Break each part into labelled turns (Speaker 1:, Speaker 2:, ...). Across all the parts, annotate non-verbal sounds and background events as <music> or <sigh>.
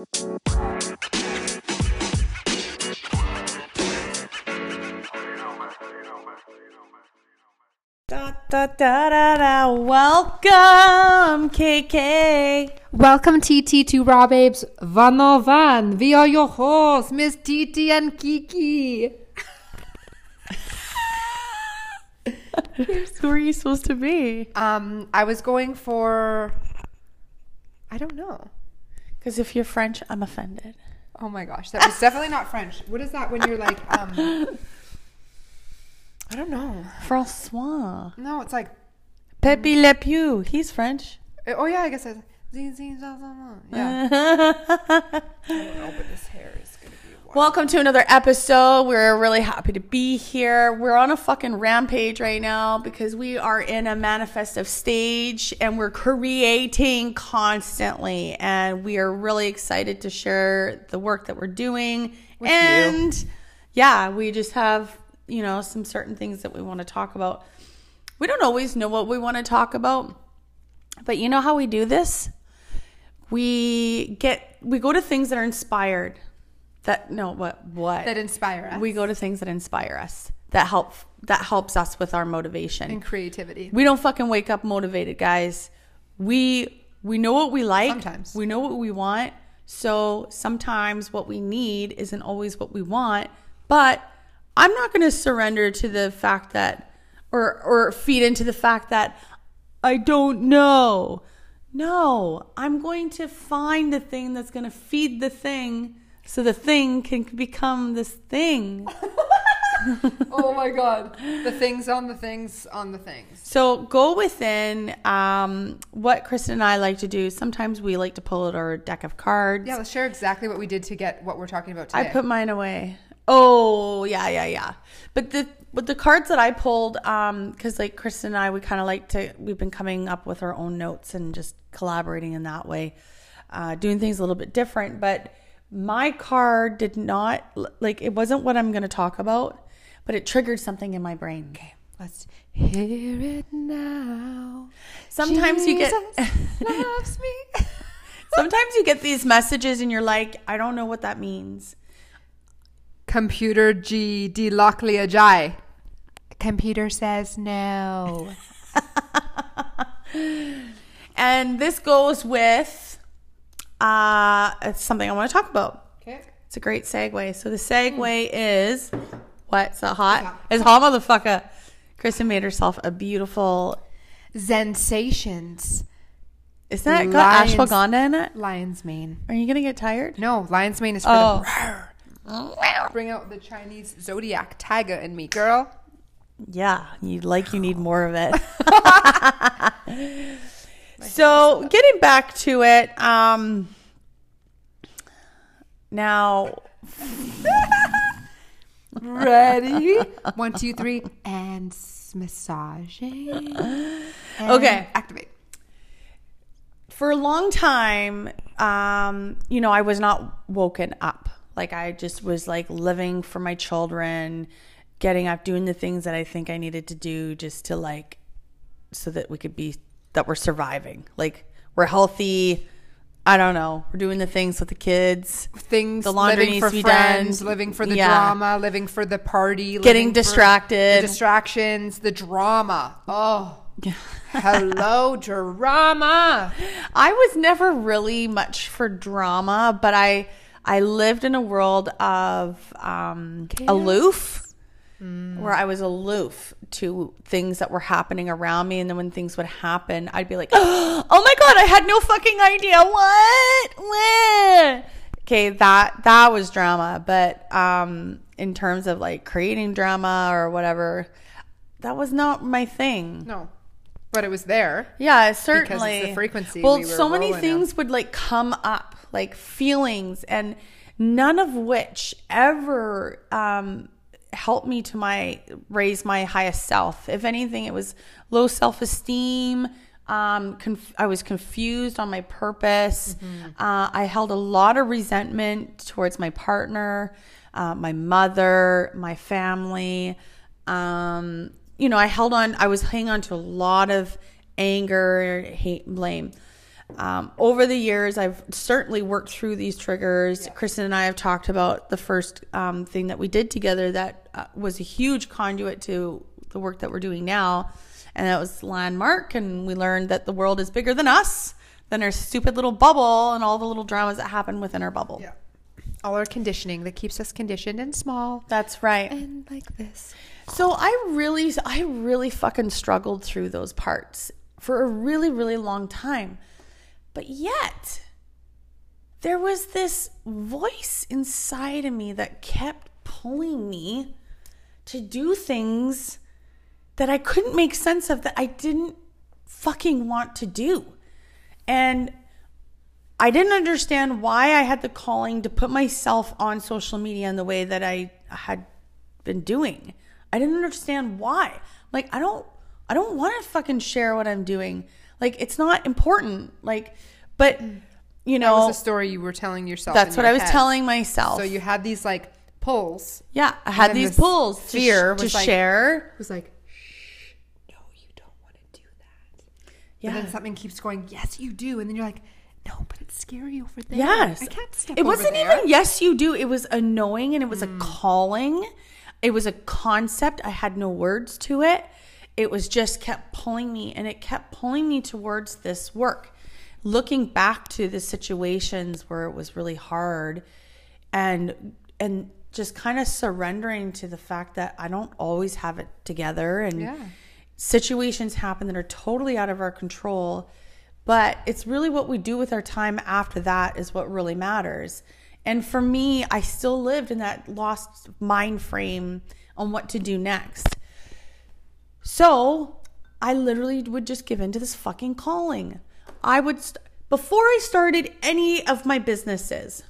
Speaker 1: Da, da, da, da, da. Welcome, KK.
Speaker 2: Welcome, TT, to Raw Babes 101. We are your hosts, Miss TT and Kiki.
Speaker 1: Who are you supposed to be?
Speaker 2: Um, I was going for. I don't know.
Speaker 1: Because if you're French, I'm offended.
Speaker 2: Oh my gosh, that was definitely not French. What is that when you're like, um. <laughs> I don't know.
Speaker 1: Francois.
Speaker 2: No, it's like.
Speaker 1: Pepe Le Pew. He's French.
Speaker 2: Oh yeah, I guess it's. Yeah. <laughs> I don't know, but this hair is gonna
Speaker 1: Welcome to another episode. We're really happy to be here. We're on a fucking rampage right now because we are in a manifestive stage and we're creating constantly. And we are really excited to share the work that we're doing.
Speaker 2: With you.
Speaker 1: and yeah, we just have, you know, some certain things that we want to talk about. We don't always know what we want to talk about, but you know how we do this? We get, we go to things that are inspired. That, no, what, what?
Speaker 2: that inspire us
Speaker 1: we go to things that inspire us that help that helps us with our motivation.
Speaker 2: And creativity.
Speaker 1: we don't fucking wake up motivated guys. We we know what we like.
Speaker 2: Sometimes.
Speaker 1: we know what we want. So sometimes what we need isn't always what we want. But i'm not going to surrender to the fact that or or feed into the fact that i don't know. No i'm going to find the thing that's going to feed the thing so the thing can become this thing <laughs>
Speaker 2: oh my god, the things on the things on the things.
Speaker 1: So go within um, what Kristen and I like to do. Sometimes we like to pull out our deck of cards.
Speaker 2: Yeah, let's share exactly what we did to get what we're talking about today I
Speaker 1: put mine away. Oh yeah, yeah, yeah. But the but the cards that I pulled, um, because like Kristen and I, we kind of like to. We've been coming up with our own notes and just collaborating in that way, uh, doing things a little bit different. But my card did not like it wasn't what I'm going to talk about, but it triggered something in my brain. Okay.
Speaker 2: let's hear it now.
Speaker 1: Sometimes you get <laughs>
Speaker 2: loves me. <laughs>
Speaker 1: Sometimes you get these messages and you're like, I don't know what that means.
Speaker 2: Computer G D Locklear Jai. Computer says no. <laughs>
Speaker 1: And this goes with uh it's something I want to talk about.
Speaker 2: Okay.
Speaker 1: It's a great segue. So the segue is what? Is that hot? It's hot, motherfucker. Kristen made herself a beautiful.
Speaker 2: Sensations.
Speaker 1: Isn't that got
Speaker 2: Lions-
Speaker 1: ashwagandha in it?
Speaker 2: Lion's mane.
Speaker 1: Are you gonna get tired?
Speaker 2: No, lion's mane is for
Speaker 1: Oh.
Speaker 2: the <laughs> bring out the Chinese zodiac tiger in me, girl.
Speaker 1: Yeah, you like you need more of it. <laughs> <laughs> so getting back to it, um now
Speaker 2: Ready? One, two, three, and massaging. And
Speaker 1: Okay.
Speaker 2: Activate.
Speaker 1: for a long time, um, you know, I was not woken up. Like I just was like living for my children, getting up, doing the things that I think I needed to do just to like so that we could be that we're surviving. Like we're healthy. I don't know. We're doing the things with the kids.
Speaker 2: Things
Speaker 1: The laundry
Speaker 2: living
Speaker 1: needs
Speaker 2: for
Speaker 1: to be
Speaker 2: friends,
Speaker 1: done.
Speaker 2: living for the
Speaker 1: Yeah.
Speaker 2: drama, living for the party,
Speaker 1: Getting distracted.
Speaker 2: the distractions, the drama. Oh, hello, <laughs> drama.
Speaker 1: I was never really much for drama, but I I lived in a world of um, aloof, where I was aloof to things that were happening around me, and then when things would happen, I'd be like, <gasps> "Oh my god, I had no fucking idea what what." Okay, that that was drama, but um, in terms of like creating drama or whatever, that was not my thing.
Speaker 2: No, but it was there.
Speaker 1: Yeah, certainly.
Speaker 2: the frequency
Speaker 1: Well,
Speaker 2: we
Speaker 1: so many things would like come up, like feelings, and none of which ever um, helped me to my raise my highest self. If anything, it was low self esteem. Um, conf- I was confused on my purpose. Uh, I held a lot of resentment towards my partner, uh, my mother, my family. Um, you know, I held on, I was hanging on to a lot of anger, hate, blame. Um, over the years, I've certainly worked through these triggers. Kristen and I have talked about the first um, thing that we did together that uh, was a huge conduit to the work that we're doing now, and that was Landmark. And we learned that the world is bigger than us, than our stupid little bubble, and all the little dramas that happen within our bubble.
Speaker 2: Yeah. All our conditioning that keeps us conditioned and small
Speaker 1: That's right.
Speaker 2: and like this.
Speaker 1: So I really, I really fucking struggled through those parts for a really, really long time. But yet, there was this voice inside of me that kept pulling me to do things that I couldn't make sense of that I didn't fucking want to do. And I didn't understand why I had the calling to put myself on social media in the way that I had been doing. I didn't understand why. Like I don't I don't want to fucking share what I'm doing. Like it's not important. Like but you
Speaker 2: That
Speaker 1: know
Speaker 2: was the story you were telling yourself.
Speaker 1: that's what
Speaker 2: your
Speaker 1: I was
Speaker 2: head.
Speaker 1: telling myself.
Speaker 2: So you had these like pulls.
Speaker 1: yeah, I had these pulls to,
Speaker 2: fear
Speaker 1: sh-
Speaker 2: was
Speaker 1: to
Speaker 2: like-
Speaker 1: share.
Speaker 2: It was like, shh, no, you don't want to do that.
Speaker 1: Yeah.
Speaker 2: And then something keeps going, yes, you do. And then you're like, no, but it's scary over there.
Speaker 1: Yes.
Speaker 2: I can't step
Speaker 1: It wasn't
Speaker 2: there.
Speaker 1: even yes you do. It was annoying and it was a
Speaker 2: Mm.
Speaker 1: calling. It was a concept. I had no words to it. It was just kept pulling me and it kept pulling me towards this work. Looking back to the situations where it was really hard and and just kind of surrendering to the fact that I don't always have it together and
Speaker 2: Yeah.
Speaker 1: situations happen that are totally out of our control but it's really what we do with our time after that is what really matters and for me i still lived in that lost mind frame on what to do next so i literally would just give in to this fucking calling i would st- before i started any of my businesses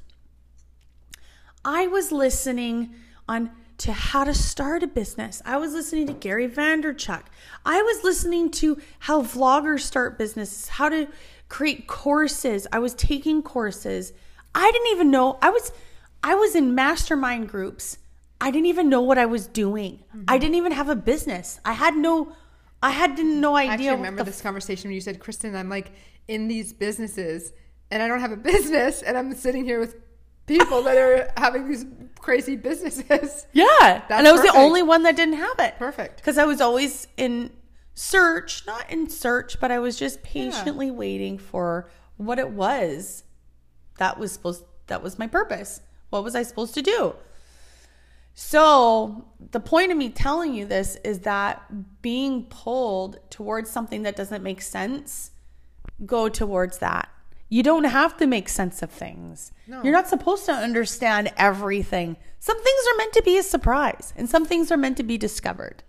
Speaker 1: I was listening on to how to start a business. I was listening to Gary Vaynerchuk. I was listening to how vloggers start businesses, how to create courses. I was taking courses. I didn't even know I was I was in mastermind groups. I didn't even know what I was doing. I mm-hmm. didn't even have a business. I had no I had no
Speaker 2: I
Speaker 1: idea.
Speaker 2: actually
Speaker 1: what
Speaker 2: remember this conversation when you said, Kristen, I'm like in these businesses and I don't have a <laughs> business and I'm sitting here with people that are <laughs> having these crazy businesses. <laughs>
Speaker 1: Yeah.
Speaker 2: That's
Speaker 1: and I was
Speaker 2: perfect.
Speaker 1: the only one that didn't have it.
Speaker 2: Perfect.
Speaker 1: Because I was always in search, not in search, but I was just patiently waiting for what it was that was supposed that was my purpose. What was I supposed to do? So, the point of me telling you this is that being pulled towards something that doesn't make sense, go towards that. You don't have to make sense of things.
Speaker 2: No.
Speaker 1: You're not supposed to understand everything. Some things are meant to be a surprise, and some things are meant to be discovered,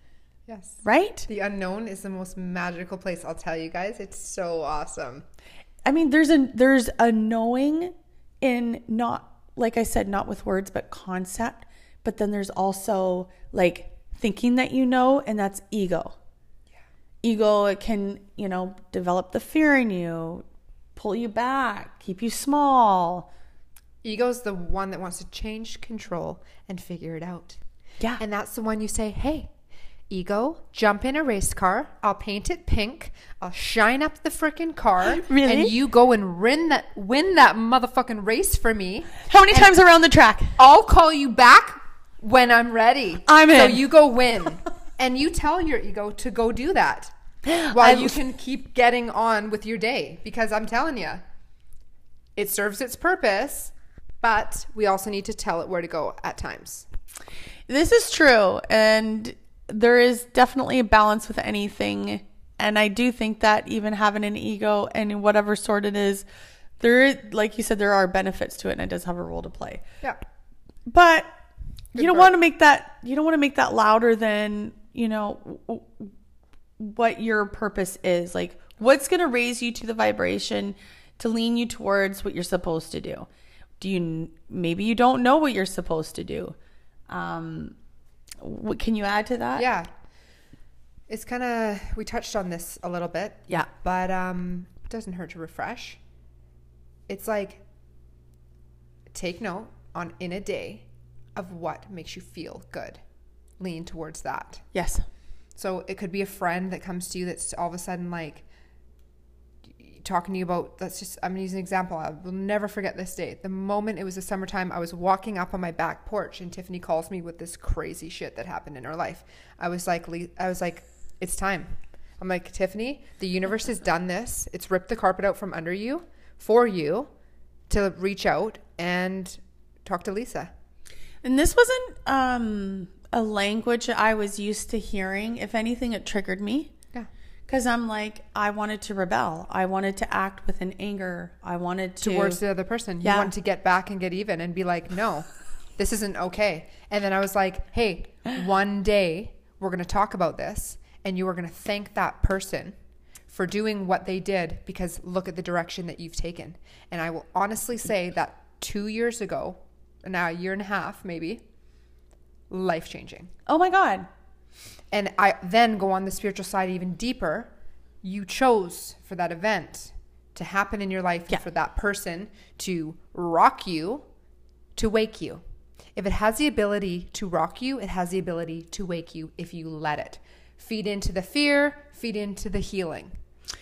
Speaker 2: Yes.
Speaker 1: right?
Speaker 2: The unknown is the most magical place. I'll tell you guys, it's so awesome.
Speaker 1: I mean, there's a there's a knowing in not like I said, not with words, but concept. But then there's also like thinking that you know, and that's ego. Ego it can you know develop the fear in you, pull you back, keep you small.
Speaker 2: Ego's the one that wants to change control and figure it out.
Speaker 1: Yeah,
Speaker 2: And that's the one you say, hey, ego, jump in a race car. I'll paint it pink. I'll shine up the freaking car. <laughs>
Speaker 1: Really?
Speaker 2: And you go and win that, win that motherfucking race for me.
Speaker 1: how many times around the track?
Speaker 2: I'll call you back when I'm ready.
Speaker 1: I'm
Speaker 2: So
Speaker 1: in.
Speaker 2: you go win. <laughs> and you tell your ego to go do that. <gasps> While
Speaker 1: I-
Speaker 2: you can keep getting on with your day. Because I'm telling you, it serves its purpose, but we also need to tell it where to go at times.
Speaker 1: This is true, and there is definitely a balance with anything. And I do think that even having an ego and whatever sort it is, there, like you said, there are benefits to it, and it does have a role to play.
Speaker 2: Yeah.
Speaker 1: But you don't want to make that you don't want to make that louder than you know w- what your purpose is. Like, what's going to raise you to the vibration to lean you towards what you're supposed to do? Do you maybe you don't know what you're supposed to do? Um, what can you add to that?
Speaker 2: Yeah. It's kind of we touched on this a little bit.
Speaker 1: Yeah.
Speaker 2: But um it doesn't hurt to refresh. It's like take note on in a day of what makes you feel good. Lean towards that.
Speaker 1: Yes.
Speaker 2: So it could be a friend that comes to you that's all of a sudden like talking to you about let's just I'm gonna use an example. I will never forget this day. The moment it was the summertime, I was walking up on my back porch and Tiffany calls me with this crazy shit that happened in her life. I was like I was like, it's time. I'm like, Tiffany, the universe has done this. It's ripped the carpet out from under you for you to reach out and talk to Lisa.
Speaker 1: And this wasn't um, a language I was used to hearing. If anything, it triggered me.
Speaker 2: Yeah.
Speaker 1: Because I'm like, I wanted to rebel. I wanted to act with an anger. I wanted to.
Speaker 2: Towards the other person.
Speaker 1: Yeah.
Speaker 2: You wanted to get back and get even and be like, no, this isn't okay. And then I was like, hey, one day we're going to talk about this and you are going to thank that person for doing what they did because look at the direction that you've taken. And I will honestly say that two years ago, now a year and a half maybe, life changing.
Speaker 1: Oh my God.
Speaker 2: And I then go on the spiritual side even deeper. You chose for that event to happen in your life
Speaker 1: Yeah.
Speaker 2: for that person to rock you, to wake you. If it has the ability to rock you, it has the ability to wake you if you let it. Feed into the fear, feed into the healing.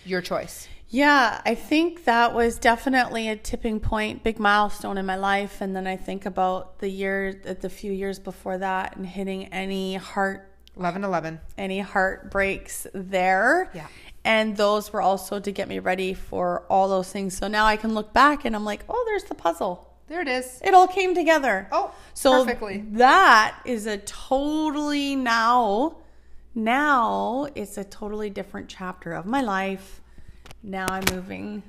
Speaker 2: Your choice.
Speaker 1: Yeah, I think that was definitely a tipping point, big milestone in my life. And then I think about the year, uh, the few years before that, and hitting any heart
Speaker 2: 11 11.
Speaker 1: any heartbreaks there.
Speaker 2: Yeah.
Speaker 1: And those were also to get me ready for all those things. So now I can look back and I'm like, oh, there's the puzzle.
Speaker 2: There it is.
Speaker 1: It all came together.
Speaker 2: Oh,
Speaker 1: so
Speaker 2: perfectly.
Speaker 1: that is a totally now, now it's a totally different chapter of my life. Now I'm moving.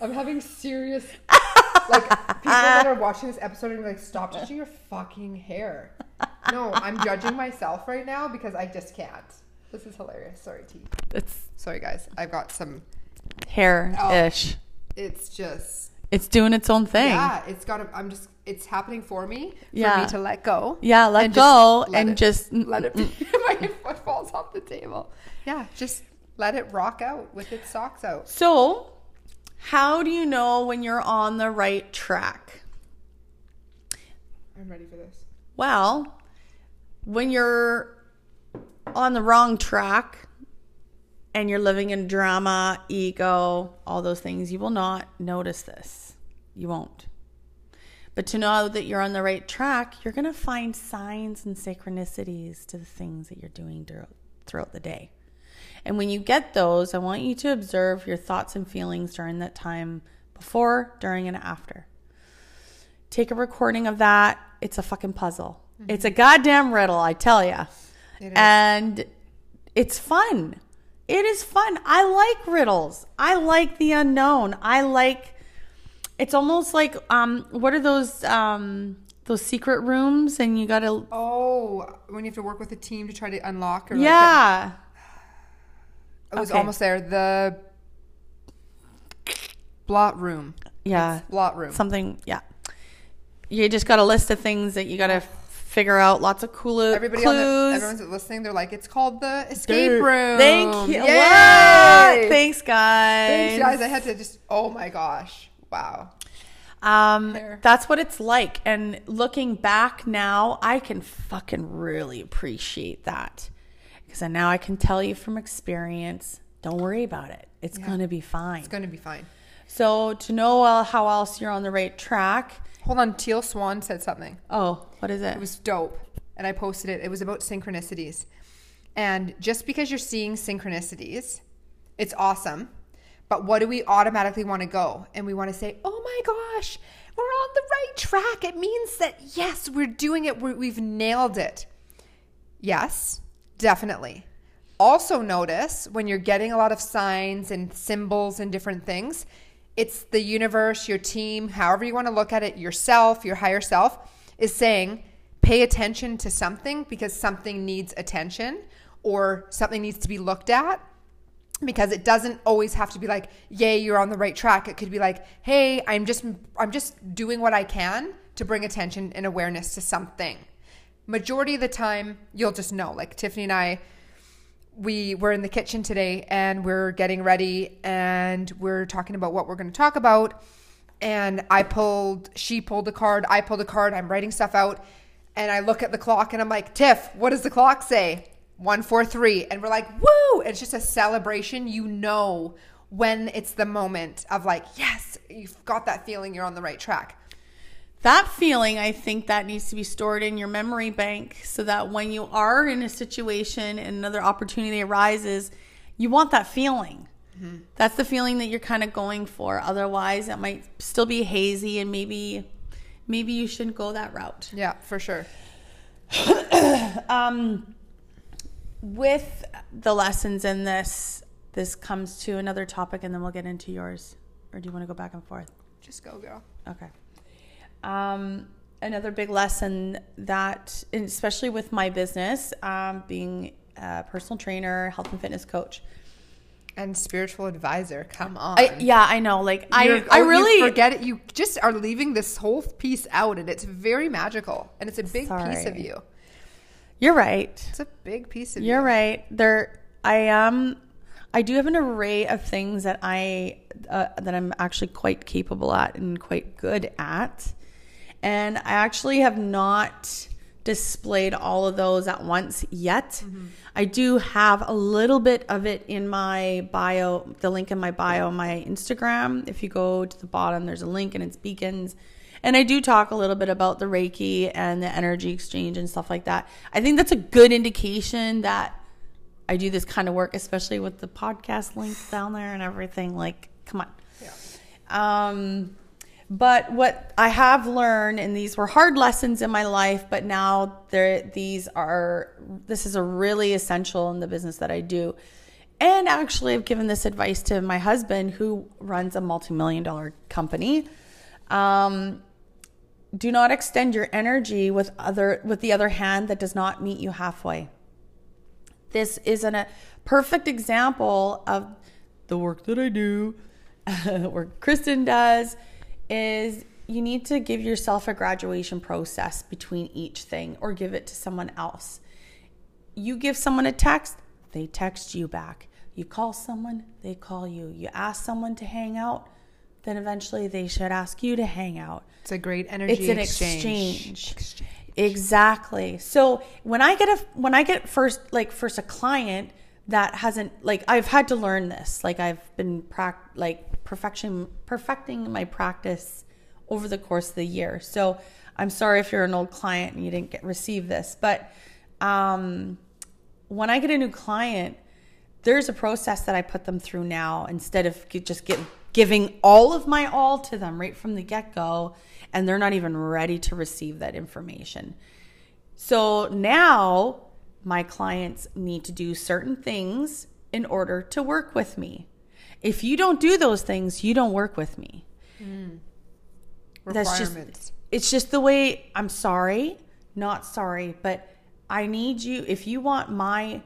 Speaker 2: I'm having serious <laughs> like people that are watching this episode are like, stop touching your fucking hair. No, I'm judging myself right now because I just can't. This is hilarious. Sorry, T.
Speaker 1: It's
Speaker 2: Sorry, guys. I've got some.
Speaker 1: hair ish.
Speaker 2: Oh, it's just
Speaker 1: It's doing its own thing.
Speaker 2: yeah. It's got. to I'm just. It's happening for me. For
Speaker 1: Yeah.
Speaker 2: me to let go.
Speaker 1: Yeah, let
Speaker 2: and
Speaker 1: go
Speaker 2: let
Speaker 1: and
Speaker 2: it-
Speaker 1: just <laughs>
Speaker 2: let it. Be. <laughs> My foot falls off the table. Yeah, just let it rock out with its socks out.
Speaker 1: So, how do you know when you're on the right track?
Speaker 2: I'm ready for this.
Speaker 1: Well, when you're on the wrong track and you're living in drama, ego, all those things, you will not notice this. You won't. But to know that you're on the right track, you're going to find signs and synchronicities to the things that you're doing throughout the day. And when you get those, I want you to observe your thoughts and feelings during that time before, during, and after. Take a recording of that. It's a fucking puzzle. It's a goddamn riddle, I tell you.
Speaker 2: It.
Speaker 1: And it's fun. It is fun. I like riddles. I like the unknown. I like it's almost like um what are those um those secret rooms and you got to
Speaker 2: Oh, when you have to work with a team to try to unlock or
Speaker 1: Yeah.
Speaker 2: I was
Speaker 1: Okay.
Speaker 2: almost there. The blot room.
Speaker 1: Yeah.
Speaker 2: Blot room.
Speaker 1: Something, yeah. You just got a list of things that you got to <sighs> figure out. Lots of cool
Speaker 2: Everybody on
Speaker 1: clues.
Speaker 2: the, everyone's listening. They're like, it's called the escape room.
Speaker 1: Thank you.
Speaker 2: Yay!
Speaker 1: Thanks, guys.
Speaker 2: Thanks, guys. I had to just. Oh my gosh! Wow.
Speaker 1: Um,
Speaker 2: There.
Speaker 1: that's what it's like. And looking back now, I can fucking really appreciate that because now I can tell you from experience. Don't worry about it. It's gonna be fine.
Speaker 2: It's going to be fine.
Speaker 1: So to know how else you're on the right track.
Speaker 2: Hold on. Teal Swan said something.
Speaker 1: Oh, what is it?
Speaker 2: It was dope. And I posted it. It was about synchronicities. And just because you're seeing synchronicities, it's awesome. But what do we automatically want to go? And we want to say, oh my gosh, we're on the right track. It means that, yes, we're doing it. We're, we've nailed it. Yes, definitely. Also, notice when you're getting a lot of signs and symbols and different things, it's the universe, your team, however you want to look at it, yourself, your higher self, is saying, pay attention to something because something needs attention or something needs to be looked at. Because it doesn't always have to be like yay you're on the right track. It could be like hey i'm just i'm just doing what i can to bring attention and awareness to something majority of the time you'll just know. Like tiffany and i we were in the kitchen today and we're getting ready and we're talking about what we're going to talk about. And i pulled she pulled a card i pulled a card i'm writing stuff out and i look at the clock and i'm like tiff what does the clock say? 143 and we're like woo! It's just a celebration. You know when it's the moment of like, yes, you've got that feeling you're on the right track.
Speaker 1: That feeling, I think that needs to be stored in your memory bank so that when you are in a situation and another opportunity arises, you want that feeling. Mm-hmm. That's the feeling that you're kind of going for. Otherwise, it might still be hazy and maybe maybe you shouldn't go that route.
Speaker 2: Yeah, for sure. <coughs>
Speaker 1: um, with the lessons in this, this comes to another topic and then we'll get into yours. Or do you want to go back and forth?
Speaker 2: Just go, girl.
Speaker 1: Okay. Um, another big lesson that, especially with my business, um, being a personal trainer, health and fitness coach,
Speaker 2: and spiritual advisor. Come on.
Speaker 1: I, yeah, I know. Like You're, I, I
Speaker 2: oh,
Speaker 1: really
Speaker 2: forget it. You just are leaving this whole piece out, and it's very magical, and it's a big sorry. piece of you.
Speaker 1: You're right.
Speaker 2: It's a big piece of
Speaker 1: You're
Speaker 2: you.
Speaker 1: right. There, I am. I do have an array of things that I uh, that I'm actually quite capable at and quite good at, and I actually have not displayed all of those at once yet. Mm-hmm. I do have a little bit of it in my bio, the link in my bio, my Instagram. If you go to the bottom, there's a link and it's beacons. And I do talk a little bit about the Reiki and the energy exchange and stuff like that. I think that's a good indication that I do this kind of work, especially with the podcast link down there and everything. Like, come on. Yeah. Um, but what I have learned, and these were hard lessons in my life, but now these are this is a really essential in the business that I do. And actually, I've given this advice to my husband, who runs a multi-million dollar company. Um, do not extend your energy with other with the other hand that does not meet you halfway. This is an, a perfect example of the work that I do, <laughs> work Kristen does is you need to give yourself a graduation process between each thing or give it to someone else. You give someone a text, they text you back. You call someone, they call you. You ask someone to hang out, then eventually they should ask you to hang out.
Speaker 2: It's a great energy
Speaker 1: it's an exchange. exchange. exchange. Exactly. So when I get a when I get first like first a client that hasn't like I've had to learn this. Like I've been prac like perfection perfecting my practice over the course of the year. So I'm sorry if you're an old client and you didn't get receive this, but um, when I get a new client, there's a process that I put them through now instead of just get, giving all of my all to them right from the get go, and they're not even ready to receive that information. So now my clients need to do certain things in order to work with me. If you don't do those things, you don't work with me. Mm. That's just it's just the way I'm sorry, not sorry, but I need you if you want my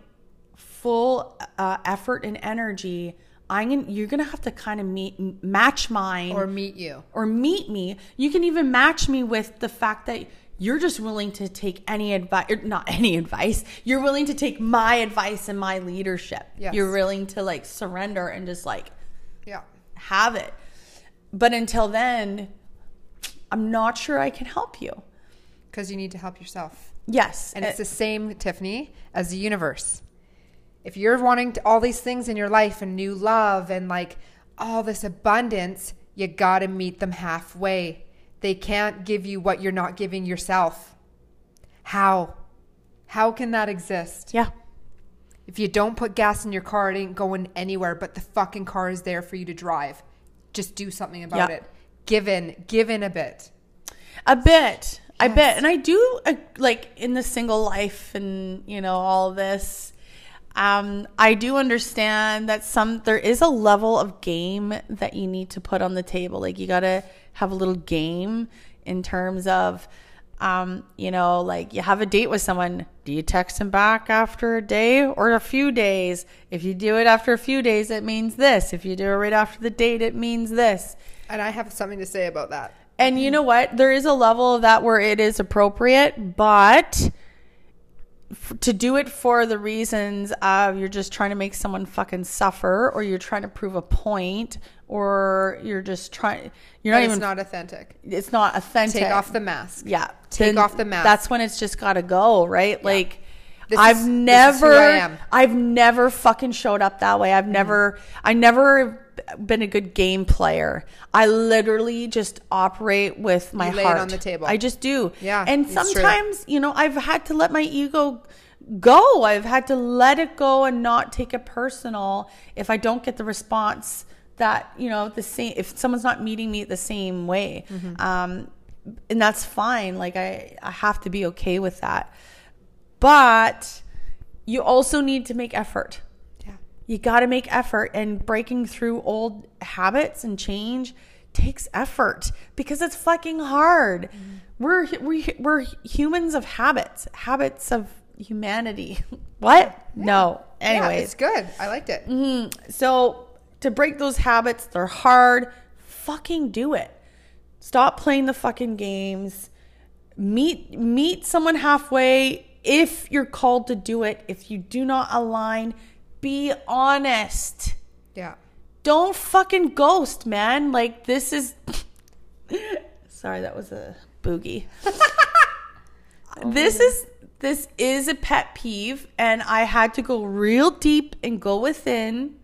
Speaker 1: full uh, effort and energy, I'm gonna, you're gonna have to kind of meet match mine
Speaker 2: or meet you
Speaker 1: or meet me. You can even match me with the fact that you're just willing to take any advice, er, not any advice. You're willing to take my advice and my leadership. Yes. You're willing to like surrender and just like,
Speaker 2: yeah,
Speaker 1: have it. But until then, I'm not sure I can help you.
Speaker 2: Because you need to help yourself.
Speaker 1: Yes.
Speaker 2: And it's uh, the same, Tiffany, as the universe. If you're wanting to, all these things in your life and new love and like all this abundance, you got to meet them halfway they can't give you what you're not giving yourself. How? How can that exist?
Speaker 1: Yeah.
Speaker 2: If you don't put gas in your car, it ain't going anywhere, but the fucking car is there for you to drive. Just do something about it. Give in, give in a bit.
Speaker 1: A bit. Yes. I bet. And I do, uh, like, in the single life and, you know, all this, um, I do understand that some, there is a level of game that you need to put on the table. Like, you got to, have a little game in terms of um, you know, like you have a date with someone, do you text him back after a day or a few days? If you do it after a few days, it means this. If you do it right after the date, it means this.
Speaker 2: And I have something to say about that.
Speaker 1: And you know what? There is a level of that where it is appropriate, but to do it for the reasons of you're just trying to make someone fucking suffer or you're trying to prove a point or you're just trying you're not even
Speaker 2: it's not authentic.
Speaker 1: It's not authentic.
Speaker 2: Take off the mask.
Speaker 1: Yeah.
Speaker 2: Take off the mask.
Speaker 1: that's when it's just got to go right? Yeah. like
Speaker 2: This
Speaker 1: I've
Speaker 2: is- this is who
Speaker 1: never. I've never fucking showed up that way. I've never, I never been a good game player. I literally just operate with my
Speaker 2: lay it
Speaker 1: heart
Speaker 2: on the table.
Speaker 1: I just do.
Speaker 2: Yeah,
Speaker 1: and sometimes, you know, I've had to let my ego go. I've had to let it go and not take it personal if I don't get the response that you know the same. If someone's not meeting me the same way,
Speaker 2: Mm-hmm.
Speaker 1: um, and that's fine. Like I, I have to be okay with that. But you also need to make effort.
Speaker 2: Yeah.
Speaker 1: You got to make effort, and breaking through old habits and change takes effort because it's fucking hard. Mm-hmm. We're we, we're humans of habits, habits of humanity. <laughs> what? No.
Speaker 2: Yeah,
Speaker 1: Anyways,
Speaker 2: it's good. I liked it. Mm-hmm.
Speaker 1: so to break those habits, they're hard. Fucking do it. Stop playing the fucking games. Meet meet someone halfway if you're called to do it. If you do not align, be honest.
Speaker 2: Yeah.
Speaker 1: Don't fucking ghost, man. Like this is <laughs> Sorry, that was a boogie. <laughs> Oh, this is this is a pet peeve and I had to go real deep and go within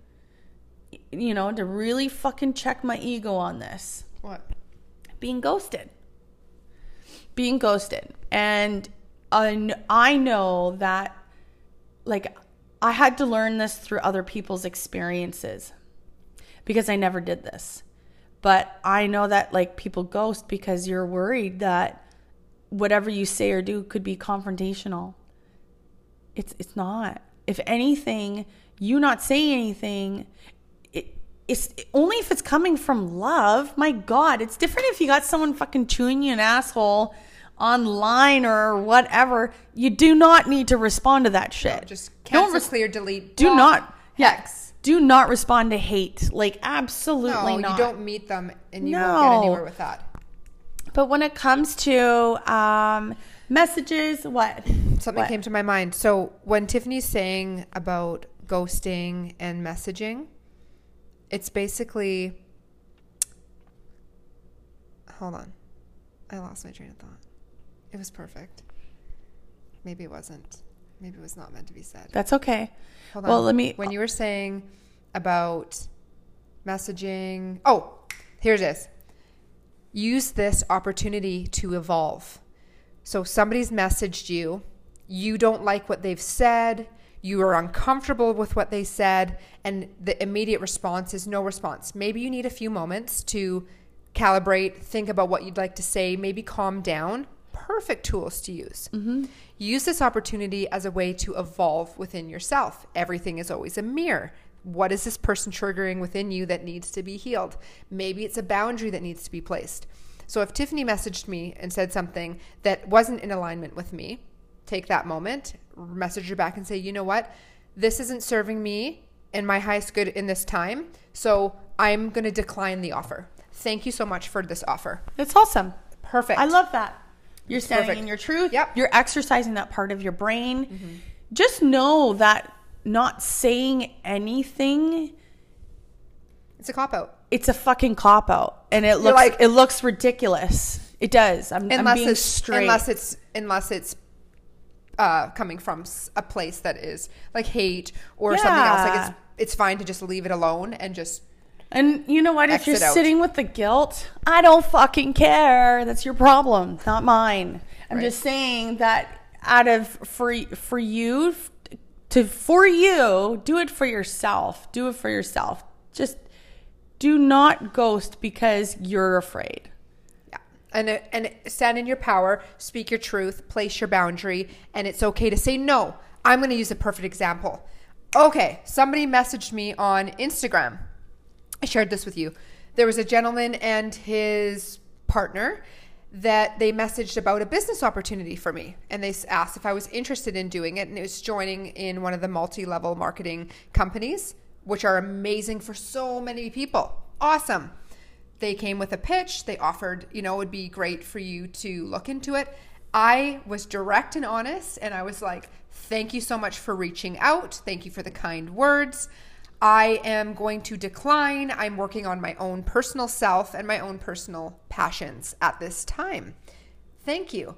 Speaker 1: you know, to really fucking check my ego on this.
Speaker 2: What?
Speaker 1: Being ghosted. Being ghosted. And I I know that like I had to learn this through other people's experiences because I never did this. But I know that like people ghost because you're worried that whatever you say or do could be confrontational. It's it's not. If anything, you not saying anything, it's only if it's coming from love. My God, it's different if you got someone fucking chewing you an asshole online or whatever. You do not need to respond to that shit.
Speaker 2: Just
Speaker 1: Don't
Speaker 2: cancel,
Speaker 1: res-
Speaker 2: clear, delete.
Speaker 1: do
Speaker 2: block,
Speaker 1: not yeah, do not respond to hate. Like absolutely
Speaker 2: No,
Speaker 1: not.
Speaker 2: you don't meet them and you won't get anywhere with that.
Speaker 1: But when it comes to um, messages, what?
Speaker 2: Something
Speaker 1: What?
Speaker 2: came to my mind. So when Tiffany's saying about ghosting and messaging, it's basically. Hold on, I lost my train of thought. It was perfect. Maybe it wasn't. Maybe it was not meant to be said.
Speaker 1: That's okay.
Speaker 2: Hold
Speaker 1: Well,
Speaker 2: on.
Speaker 1: let me.
Speaker 2: When you were saying about messaging, oh, here it is. Use this opportunity to evolve. So somebody's messaged you, you don't like what they've said, you are uncomfortable with what they said, and the immediate response is no response. Maybe you need a few moments to calibrate, think about what you'd like to say, maybe calm down. Perfect tools to use. Mm-hmm. Use this opportunity as a way to evolve within yourself. Everything is always a mirror. What is this person triggering within you that needs to be healed? Maybe it's a boundary that needs to be placed. So if Tiffany messaged me and said something that wasn't in alignment with me, take that moment, message her back and say, you know what? This isn't serving me and my highest good in this time. So I'm going to decline the offer. Thank you so much for this offer.
Speaker 1: It's awesome.
Speaker 2: Perfect.
Speaker 1: I love that. You're standing
Speaker 2: Perfect.
Speaker 1: in your truth.
Speaker 2: Yep.
Speaker 1: You're exercising that part of your brain. Just know that not saying anything,
Speaker 2: It's a cop out.
Speaker 1: it's a fucking cop out, and it looks
Speaker 2: like-
Speaker 1: it looks ridiculous. It does. I'm, I'm
Speaker 2: Unless
Speaker 1: being
Speaker 2: it's
Speaker 1: straight.
Speaker 2: unless it's unless it's uh, coming from a place that is like hate or something else. Like it's it's fine to just leave it alone and just
Speaker 1: And you know what? If you're
Speaker 2: out.
Speaker 1: sitting with the guilt, I don't fucking care. That's your problem, not mine. I'm
Speaker 2: Right.
Speaker 1: just saying that out of for for you to for you, do it for yourself. Do it for yourself. Just do not ghost because you're afraid.
Speaker 2: Yeah. And it- and stand in your power, speak your truth, place your boundary, and it's okay to say no. I'm going to use a perfect example. Okay, somebody messaged me on Instagram. I shared this with you. There was a gentleman and his partner that they messaged about a business opportunity for me and they asked if I was interested in doing it and it was joining in one of the multi-level marketing companies which are amazing for so many people. Awesome. They came with a pitch. They offered you know it would be great for you to look into it. I was direct and honest and i was like thank you so much for reaching out. Thank you for the kind words i am going to decline i'm working on my own personal self and my own personal passions at this time thank you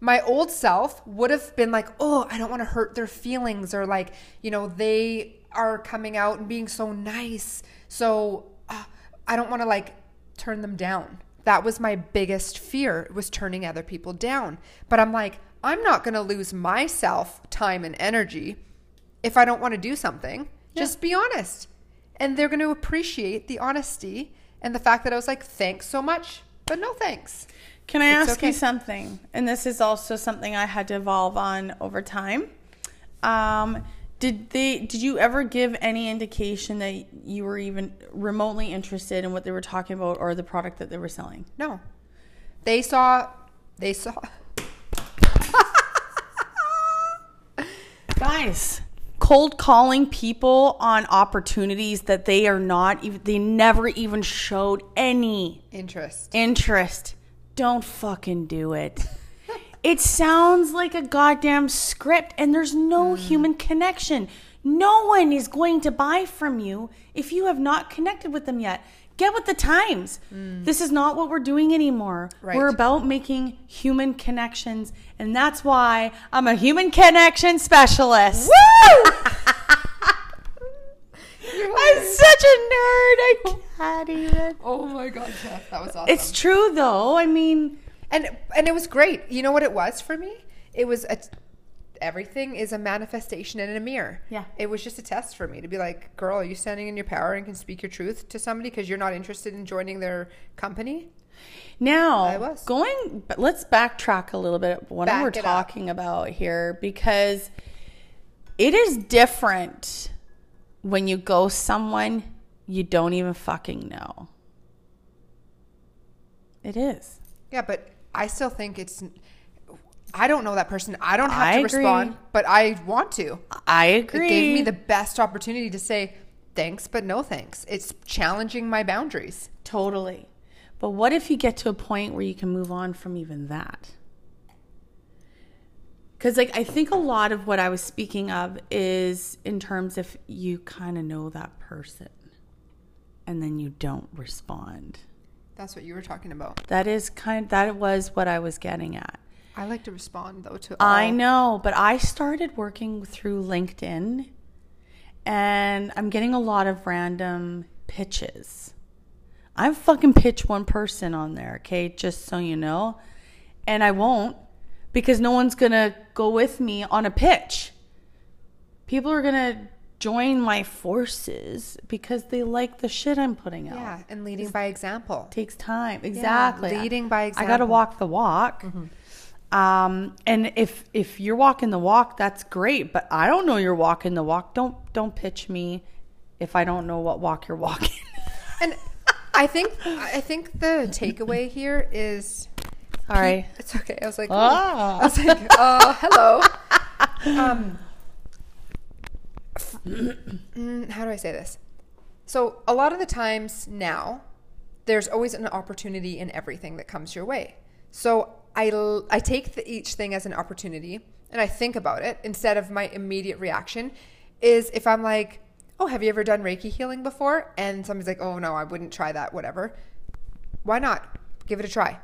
Speaker 2: my old self would have been like, oh, I don't want to hurt their feelings, or like, you know, they are coming out and being so nice. So uh, I don't want to like turn them down. That was my biggest fear was turning other people down. But I'm like, I'm not going to lose myself time and energy if I don't want to do something.
Speaker 1: Yeah.
Speaker 2: Just be honest. And they're going to appreciate the honesty and the fact that I was like, thanks so much, but no thanks.
Speaker 1: Can I
Speaker 2: It's
Speaker 1: ask you something? And this is also something I had to evolve on over time. Um, did they? Did you ever give any indication that you were even remotely interested in what they were talking about or the product that they were selling?
Speaker 2: No. They saw, they saw, <laughs>
Speaker 1: Guys, cold calling people on opportunities that they are not even. They never even showed any
Speaker 2: interest.
Speaker 1: interest. Don't fucking do it. <laughs> It sounds like a goddamn script and there's no mm. human connection. No one is going to buy from you if you have not connected with them yet. Get with the times. Mm. This is not what we're doing anymore.
Speaker 2: Right.
Speaker 1: We're about making human connections, and that's why I'm a human connection specialist. Woo! <laughs> I'm such a nerd. I can't even.
Speaker 2: Oh my God, Jeff, that was awesome.
Speaker 1: It's true though. I mean,
Speaker 2: and and it was great. You know what it was for me? It was a everything is a manifestation in a mirror.
Speaker 1: Yeah.
Speaker 2: It was just a test for me to be like, girl, are you standing in your power and can speak your truth to somebody because you're not interested in joining their company?
Speaker 1: now
Speaker 2: I was.
Speaker 1: going. But let's backtrack a little bit. What
Speaker 2: Back
Speaker 1: we're
Speaker 2: it up.
Speaker 1: talking about here, because it is different when you go someone you don't even fucking know. It is.
Speaker 2: Yeah, but I still think it's. I don't know that person. I don't have
Speaker 1: I
Speaker 2: to
Speaker 1: agree.
Speaker 2: respond, but I want to.
Speaker 1: I agree.
Speaker 2: It gave me the best opportunity to say thanks, but no thanks. It's challenging my boundaries.
Speaker 1: Totally. But what if you get to a point where you can move on from even that? Because, like, I think a lot of what I was speaking of is in terms if you kind of know that person and then you don't respond.
Speaker 2: That's what you were talking about.
Speaker 1: That is kind that was what I was getting at.
Speaker 2: I like to respond though to.
Speaker 1: I know, but I started working through LinkedIn and I'm getting a lot of random pitches. I fucking pitch one person on there, okay, just so you know. And I won't because no one's going to go with me on a pitch. People are going to join my forces because they like the shit I'm putting out.
Speaker 2: Yeah, and leading by example.
Speaker 1: takes time. Exactly.
Speaker 2: leading by example.
Speaker 1: I got to.
Speaker 2: Mm-hmm.
Speaker 1: walk the walk. Um, and if if you're walking the walk, that's great. But I don't know you're walking the walk. Don't don't pitch me if I don't know what walk you're walking. <laughs>
Speaker 2: And I think I think the takeaway here is <laughs>
Speaker 1: Sorry.
Speaker 2: it's okay. I was like,
Speaker 1: Ah.
Speaker 2: I was like, uh, hello. <laughs> Um, mm, how do I say this? So a lot of the times now, there's always an opportunity in everything that comes your way. So I I take the, each thing as an opportunity and I think about it instead of my immediate reaction. Is if I'm like, oh, have you ever done Reiki healing before? And somebody's like, oh no, I wouldn't try that. Whatever. Why not? Give it a try.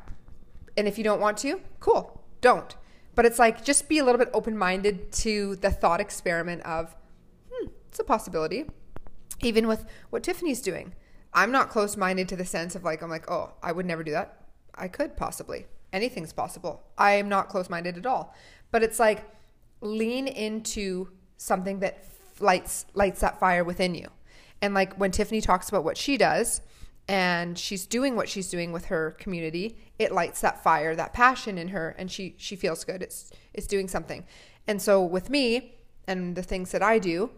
Speaker 2: And if you don't want to, cool, don't. But it's like just be a little bit open minded to the thought experiment of, hmm, it's a possibility. Even with what Tiffany's doing, I'm not close minded to the sense of like, I'm like, oh, I would never do that. I could possibly. Anything's possible. I am not close minded at all. But it's like lean into something that lights lights that fire within you. And like when Tiffany talks about what she does and she's doing what she's doing with her community, it lights that fire, that passion in her and she she feels good. It's it's doing something. And so with me and the things that I do,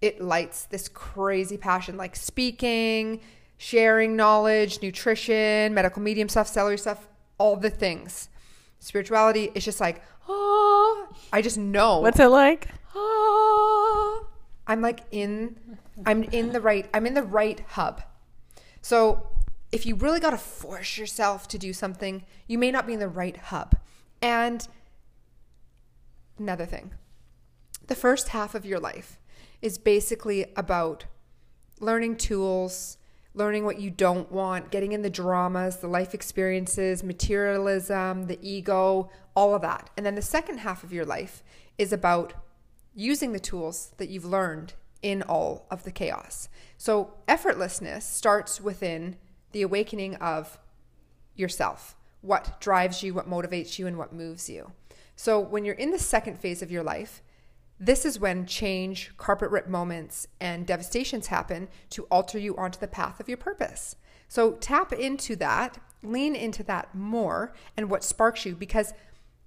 Speaker 2: it lights this crazy passion like speaking, sharing knowledge, nutrition, medical medium stuff, celery stuff, all the things. Spirituality is just like, oh, I just know.
Speaker 1: What's it like?
Speaker 2: Ah, I'm like in I'm in the right I'm in the right hub. So if you really got to force yourself to do something, you may not be in the right hub. And another thing. The first half of your life is basically about learning tools, learning what you don't want, getting in the dramas, the life experiences, materialism, the ego, all of that. And then the second half of your life is about using the tools that you've learned in all of the chaos. So, effortlessness starts within the awakening of yourself what drives you, what motivates you, and what moves you. So, when you're in the second phase of your life, this is when change, carpet rip moments, and devastations happen to alter you onto the path of your purpose. So, tap into that, lean into that more, and what sparks you because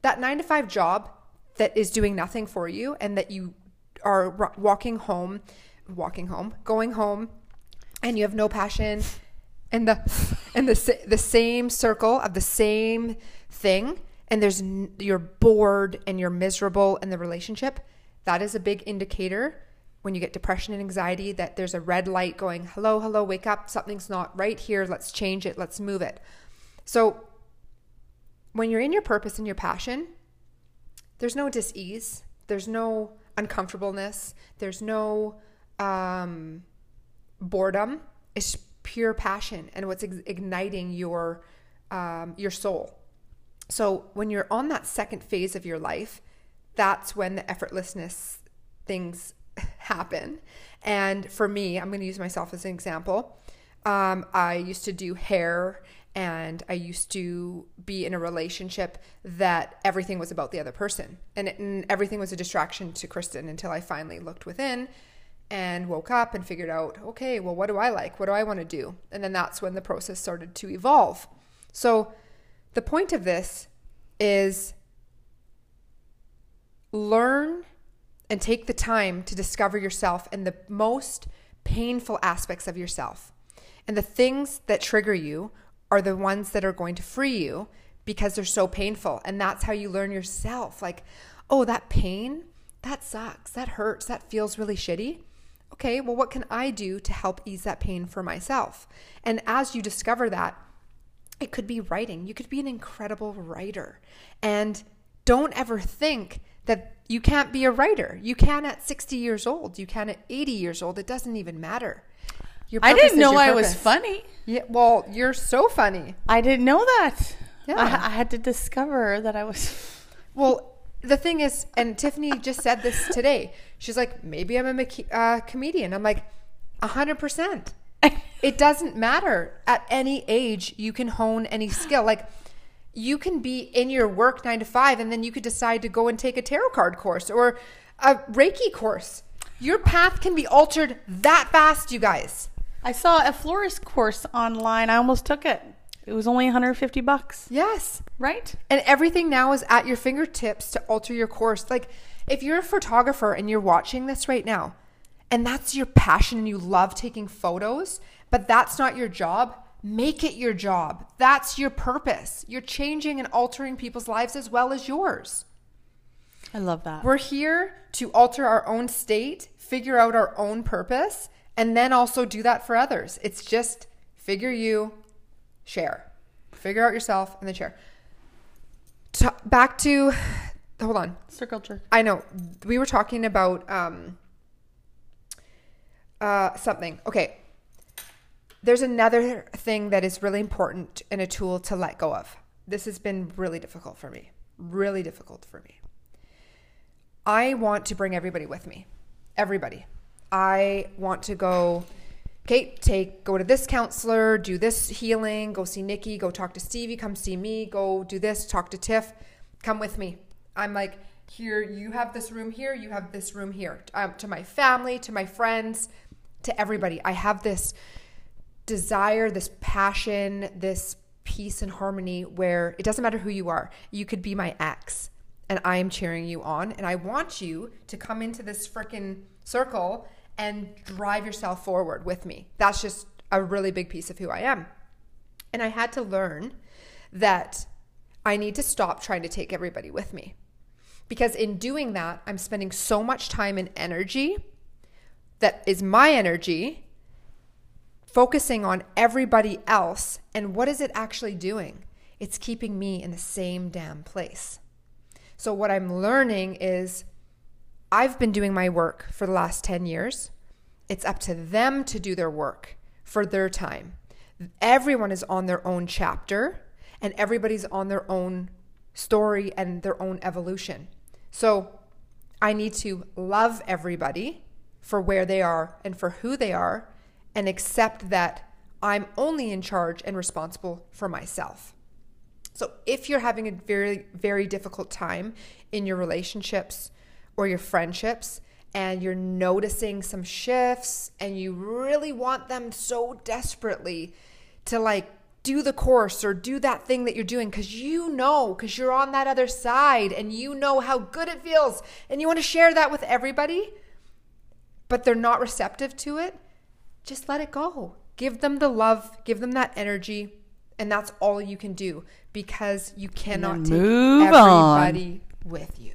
Speaker 2: that nine to five job that is doing nothing for you and that you are walking home, walking home, going home, and you have no passion and the and the the same circle of the same thing and there's you're bored and you're miserable in the relationship that is a big indicator when you get depression and anxiety that there's a red light going hello hello wake up. Something's not right here. Let's change it. Let's move it. So when you're in your purpose and your passion there's no dis-ease. There's no uncomfortableness. There's no um, boredom. It's pure passion and what's igniting your um, your soul. So when you're on that second phase of your life, that's when the effortlessness things <laughs> happen. And for me, I'm going to use myself as an example. Um, I used to do hair and I used to be in a relationship that everything was about the other person and, it, and everything was a distraction to Kristen until I finally looked within and woke up and figured out, okay, well, what do I like? What do I want to do? And then that's when the process started to evolve. So, the point of this is learn and take the time to discover yourself and the most painful aspects of yourself. And the things that trigger you are the ones that are going to free you because they're so painful. And that's how you learn yourself. Like, oh, that pain, that sucks, that hurts, that feels really shitty okay, well, what can I do to help ease that pain for myself? And as you discover that, it could be writing. You could be an incredible writer. And don't ever think that you can't be a writer. You can at 60 years old, you can at 80 years old. It doesn't even matter.
Speaker 1: I didn't know I was funny.
Speaker 2: Yeah, well, you're so funny.
Speaker 1: I didn't know that. Yeah. I, I had to discover that I was. <laughs>
Speaker 2: Well, the thing is, and Tiffany just said this today. She's like, maybe I'm a uh, comedian. I'm like, hundred percent. <laughs> It doesn't matter at any age. You can hone any skill. Like, you can be in your work nine to five, and then you could decide to go and take a tarot card course or a Reiki course. Your path can be altered that fast, you guys.
Speaker 1: I saw a florist course online. I almost took it. It was only 150 bucks.
Speaker 2: Yes.
Speaker 1: Right?
Speaker 2: And everything now is at your fingertips to alter your course. Like if you're a photographer and you're watching this right now, and that's your passion and you love taking photos, but that's not your job, make it your job. That's your purpose. You're changing and altering people's lives as well as yours.
Speaker 1: I love that.
Speaker 2: We're here to alter our own state, figure out our own purpose, and then also do that for others. It's just figure you, share. Figure out yourself and then share. T- back to, hold on.
Speaker 1: Circle jerk.
Speaker 2: I know. We were talking about um, uh, something. Okay. There's another thing that is really important and a tool to let go of. This has been really difficult for me. Really difficult for me. I want to bring everybody with me. Everybody. I want to go okay, take go to this counselor, do this healing, go see Nikki, go talk to Stevie, come see me, go do this, talk to Tiff, come with me. I'm like, here, you have this room here, you have this room here. Um, to my family, to my friends, to everybody. I have this desire, this passion, this peace and harmony where it doesn't matter who you are. You could be my ex and I am cheering you on and I want you to come into this freaking circle and drive yourself forward with me. That's just a really big piece of who I am. And I had to learn that I need to stop trying to take everybody with me. Because in doing that, I'm spending so much time and energy that is my energy focusing on everybody else. And what is it actually doing? It's keeping me in the same damn place. So, what I'm learning is I've been doing my work for the last 10 years. It's up to them to do their work for their time. Everyone is on their own chapter and everybody's on their own story and their own evolution. So I need to love everybody for where they are and for who they are and accept that I'm only in charge and responsible for myself. So if you're having a very, very difficult time in your relationships or your friendships, and you're noticing some shifts and you really want them so desperately to like do the course or do that thing that you're doing because you know, because you're on that other side and you know how good it feels and you want to share that with everybody, but they're not receptive to it, just let it go. Give them the love, give them that energy, and that's all you can do because you cannot take everybody with you.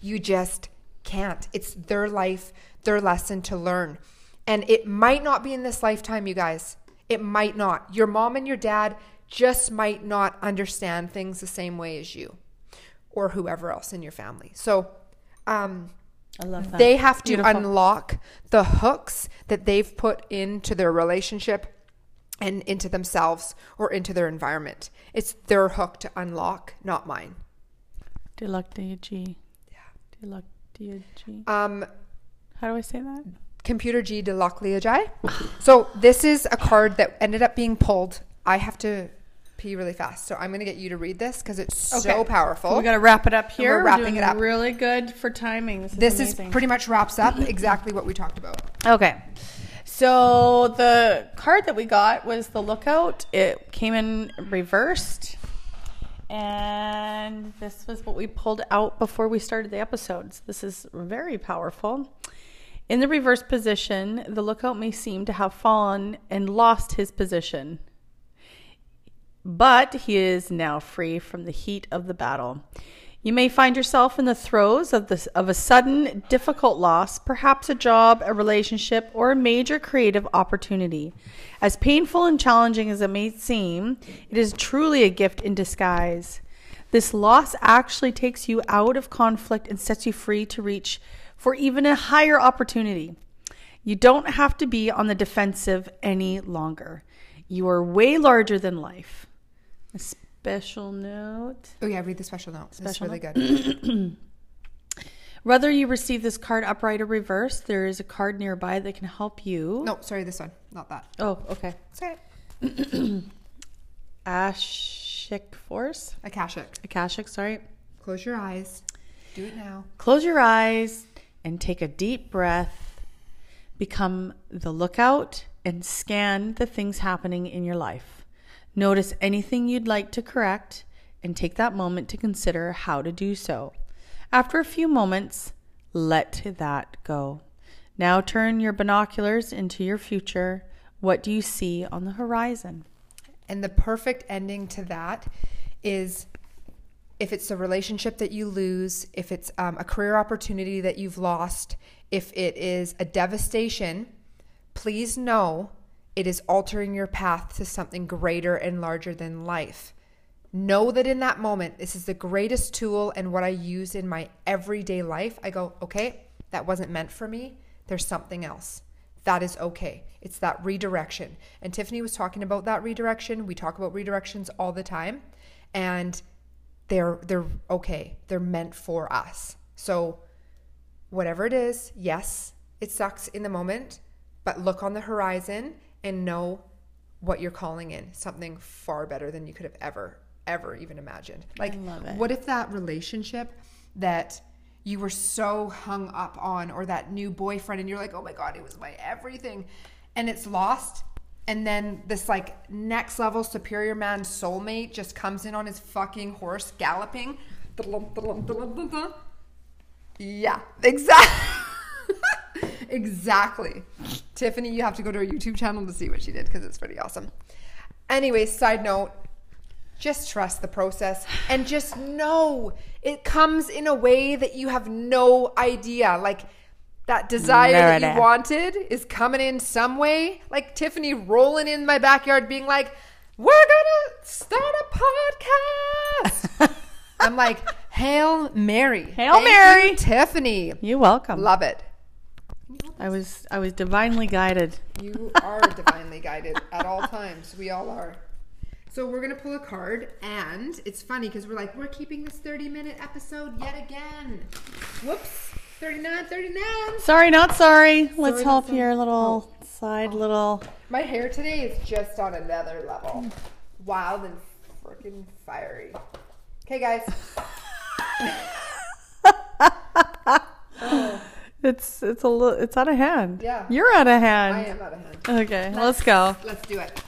Speaker 2: You just can't. It's their life, their lesson to learn. And it might not be in this lifetime, you guys. It might not. Your mom and your dad just might not understand things the same way as you or whoever else in your family. So, um,
Speaker 1: I love that.
Speaker 2: they have to
Speaker 1: Beautiful.
Speaker 2: unlock the hooks that they've put into their relationship and into themselves or into their environment. It's their hook to unlock, not mine.
Speaker 1: Diluk G. Yeah. Diluk G.
Speaker 2: Um,
Speaker 1: How do I say that?
Speaker 2: computer G de Lockleajai. So this is a card that ended up being pulled. I have to pee really fast, so I'm going to get you to read this because it's so
Speaker 1: Okay.
Speaker 2: powerful.
Speaker 1: We got to wrap it up here.
Speaker 2: we're wrapping
Speaker 1: doing
Speaker 2: it up.
Speaker 1: Really good for timing. This is,
Speaker 2: this is pretty much wraps up <laughs> exactly what we talked about.
Speaker 1: Okay. So the card that we got was the lookout. It came in reversed. And this was what we pulled out before we started the episodes. This is very powerful. In the reverse position, the lookout may seem to have fallen and lost his position. But he is now free from the heat of the battle. You may find yourself in the throes of this of a sudden difficult loss, perhaps a job, a relationship, or a major creative opportunity. As painful and challenging as it may seem, it is truly a gift in disguise. This loss actually takes you out of conflict and sets you free to reach for even a higher opportunity. You don't have to be on the defensive any longer. You are way larger than life. A special note.
Speaker 2: Oh yeah, read the special note. It's really
Speaker 1: note?
Speaker 2: good. <clears throat>
Speaker 1: Whether you receive this card upright or reverse, there is a card nearby that can help you.
Speaker 2: no, sorry, this one, not that.
Speaker 1: Oh, okay.
Speaker 2: Sorry. <clears throat>
Speaker 1: Ashik Force?
Speaker 2: Akashic.
Speaker 1: Akashic, sorry.
Speaker 2: Close your eyes. Do it now.
Speaker 1: Close your eyes and take a deep breath. Become the lookout and scan the things happening in your life. Notice anything you'd like to correct and take that moment to consider how to do so. After a few moments, let that go. Now turn your binoculars into your future. What do you see on the horizon?
Speaker 2: And the perfect ending to that is if it's a relationship that you lose, if it's um, a career opportunity that you've lost, if it is a devastation, please know it is altering your path to something greater and larger than life. Know that in that moment, this is the greatest tool and what I use in my everyday life. I go, okay, that wasn't meant for me. There's something else. That is okay. It's that redirection. And Tiffany was talking about that redirection. We talk about redirections all the time. And they're they're okay. They're meant for us. So whatever it is, yes, it sucks in the moment, but look on the horizon and know what you're calling in something far better than you could have ever ever even imagined. Like what if that relationship that you were so hung up on or that new boyfriend and you're like, "Oh my god, it was my everything." And it's lost and then this like next level superior man soulmate just comes in on his fucking horse galloping. Yeah, <laughs> exactly. Exactly. Tiffany, you have to go to her YouTube channel to see what she did because it's pretty awesome. Anyways, side note, just trust the process and just know it comes in a way that you have no idea. Like that desire that you wanted is coming in some way. Like Tiffany rolling in my backyard being like, we're gonna start a podcast. <laughs> I'm like, Hail Mary.
Speaker 1: Hail
Speaker 2: Thank you,
Speaker 1: Mary.
Speaker 2: Tiffany.
Speaker 1: You're welcome.
Speaker 2: Love it.
Speaker 1: I was I was divinely guided.
Speaker 2: You are divinely guided at all times. We all are. So we're gonna pull a card, and it's funny because we're like, we're keeping this 30 minute episode yet again. Whoops, 39, 39.
Speaker 1: Sorry, not sorry. Let's
Speaker 2: Sorry,
Speaker 1: help
Speaker 2: sorry.
Speaker 1: your little oh. side little.
Speaker 2: My hair today is just on another level. Wild and freaking fiery. Okay, guys. <laughs> Oh.
Speaker 1: It's it's a little it's out of hand.
Speaker 2: Yeah.
Speaker 1: You're out of hand.
Speaker 2: I am out of hand.
Speaker 1: Okay, let's, let's go.
Speaker 2: Let's do it.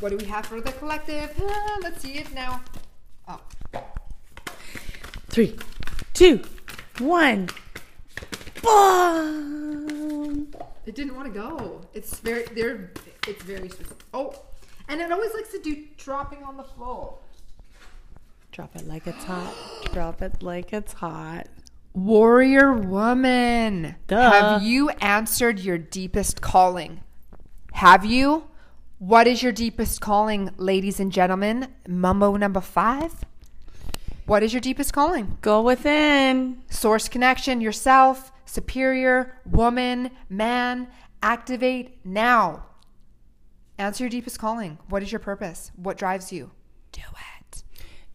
Speaker 2: What do we have for the collective? Let's see it now. Oh.
Speaker 1: Three, two, one. Boom!
Speaker 2: It didn't want to go. It's very they're it's very specific. Oh, and it always likes to do dropping on the floor.
Speaker 1: Drop it like it's hot. Drop it like it's hot.
Speaker 2: Warrior woman.
Speaker 1: Duh.
Speaker 2: Have you answered your deepest calling? Have you? What is your deepest calling, ladies and gentlemen? Mumbo number five. What is your deepest calling?
Speaker 1: Go within.
Speaker 2: Source connection, yourself, superior, woman, man. Activate now. Answer your deepest calling. What is your purpose? What drives you? Do it.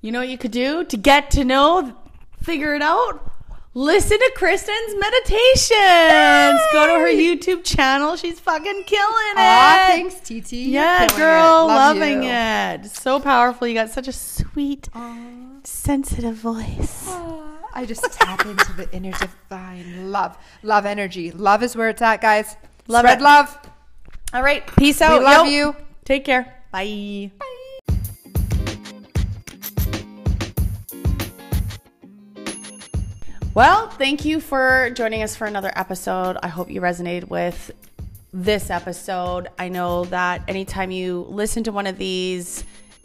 Speaker 1: You know what you could do to get to know, figure it out? Listen to Kristen's meditations. Go to her YouTube channel. She's fucking killing it.
Speaker 2: Aw, thanks, TT.
Speaker 1: Yeah, girl,
Speaker 2: it. Love
Speaker 1: loving
Speaker 2: you.
Speaker 1: it. So powerful. You got such a sweet, sensitive voice.
Speaker 2: I just tap into the inner divine love. Love energy. Love is where it's at, guys.
Speaker 1: Love
Speaker 2: Spread
Speaker 1: it.
Speaker 2: love.
Speaker 1: All right, peace out.
Speaker 2: We love
Speaker 1: Yo.
Speaker 2: you.
Speaker 1: Take care. Bye. Well, thank you for joining us for another episode. I hope you resonated with this episode. I know that anytime you listen to one of these,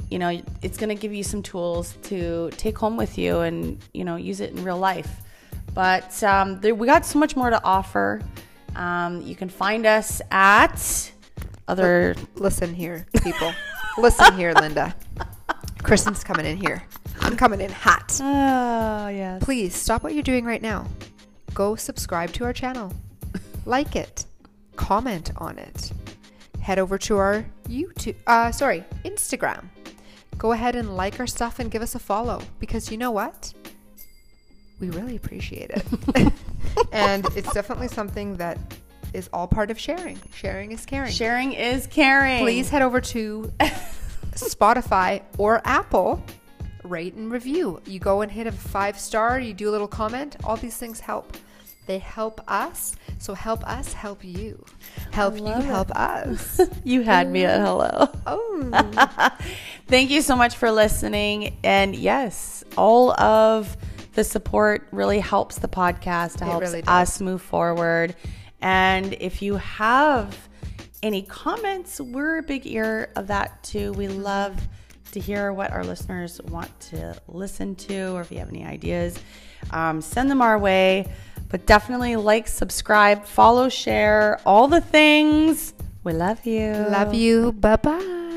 Speaker 1: you know, it's going to give you some tools to take home with you and, you know, use it in real life. But um, there, we got so much more to offer. Um, you can find us at other
Speaker 2: Listen here, people. Listen here, Linda. <laughs> Kristen's coming in here. I'm coming in hot.
Speaker 1: Oh, yes.
Speaker 2: Please stop what you're doing right now. Go subscribe to our channel. Like it. Comment on it. Head over to our YouTube, uh, sorry, Instagram. Go ahead and like our stuff and give us a follow because you know what? We really appreciate it. <laughs> and it's definitely something that is all part of sharing. Sharing is caring.
Speaker 1: Sharing is caring.
Speaker 2: Please head over to <laughs> Spotify or Apple, rate and review. You go and hit a five star, you do a little comment. All these things help. They help us, so help us help you. Help you
Speaker 1: it.
Speaker 2: help us. <laughs>
Speaker 1: You had me at hello.
Speaker 2: oh, <laughs>
Speaker 1: Thank you so much for listening. And yes, all of the support really helps the podcast, it helps
Speaker 2: really
Speaker 1: us move forward. And if you have any comments, we're a big ear of that too. We love to hear what our listeners want to listen to, or if you have any ideas, um, send them our way. But definitely like, subscribe, follow, share, all the things. We love you.
Speaker 2: love you. Bye bye.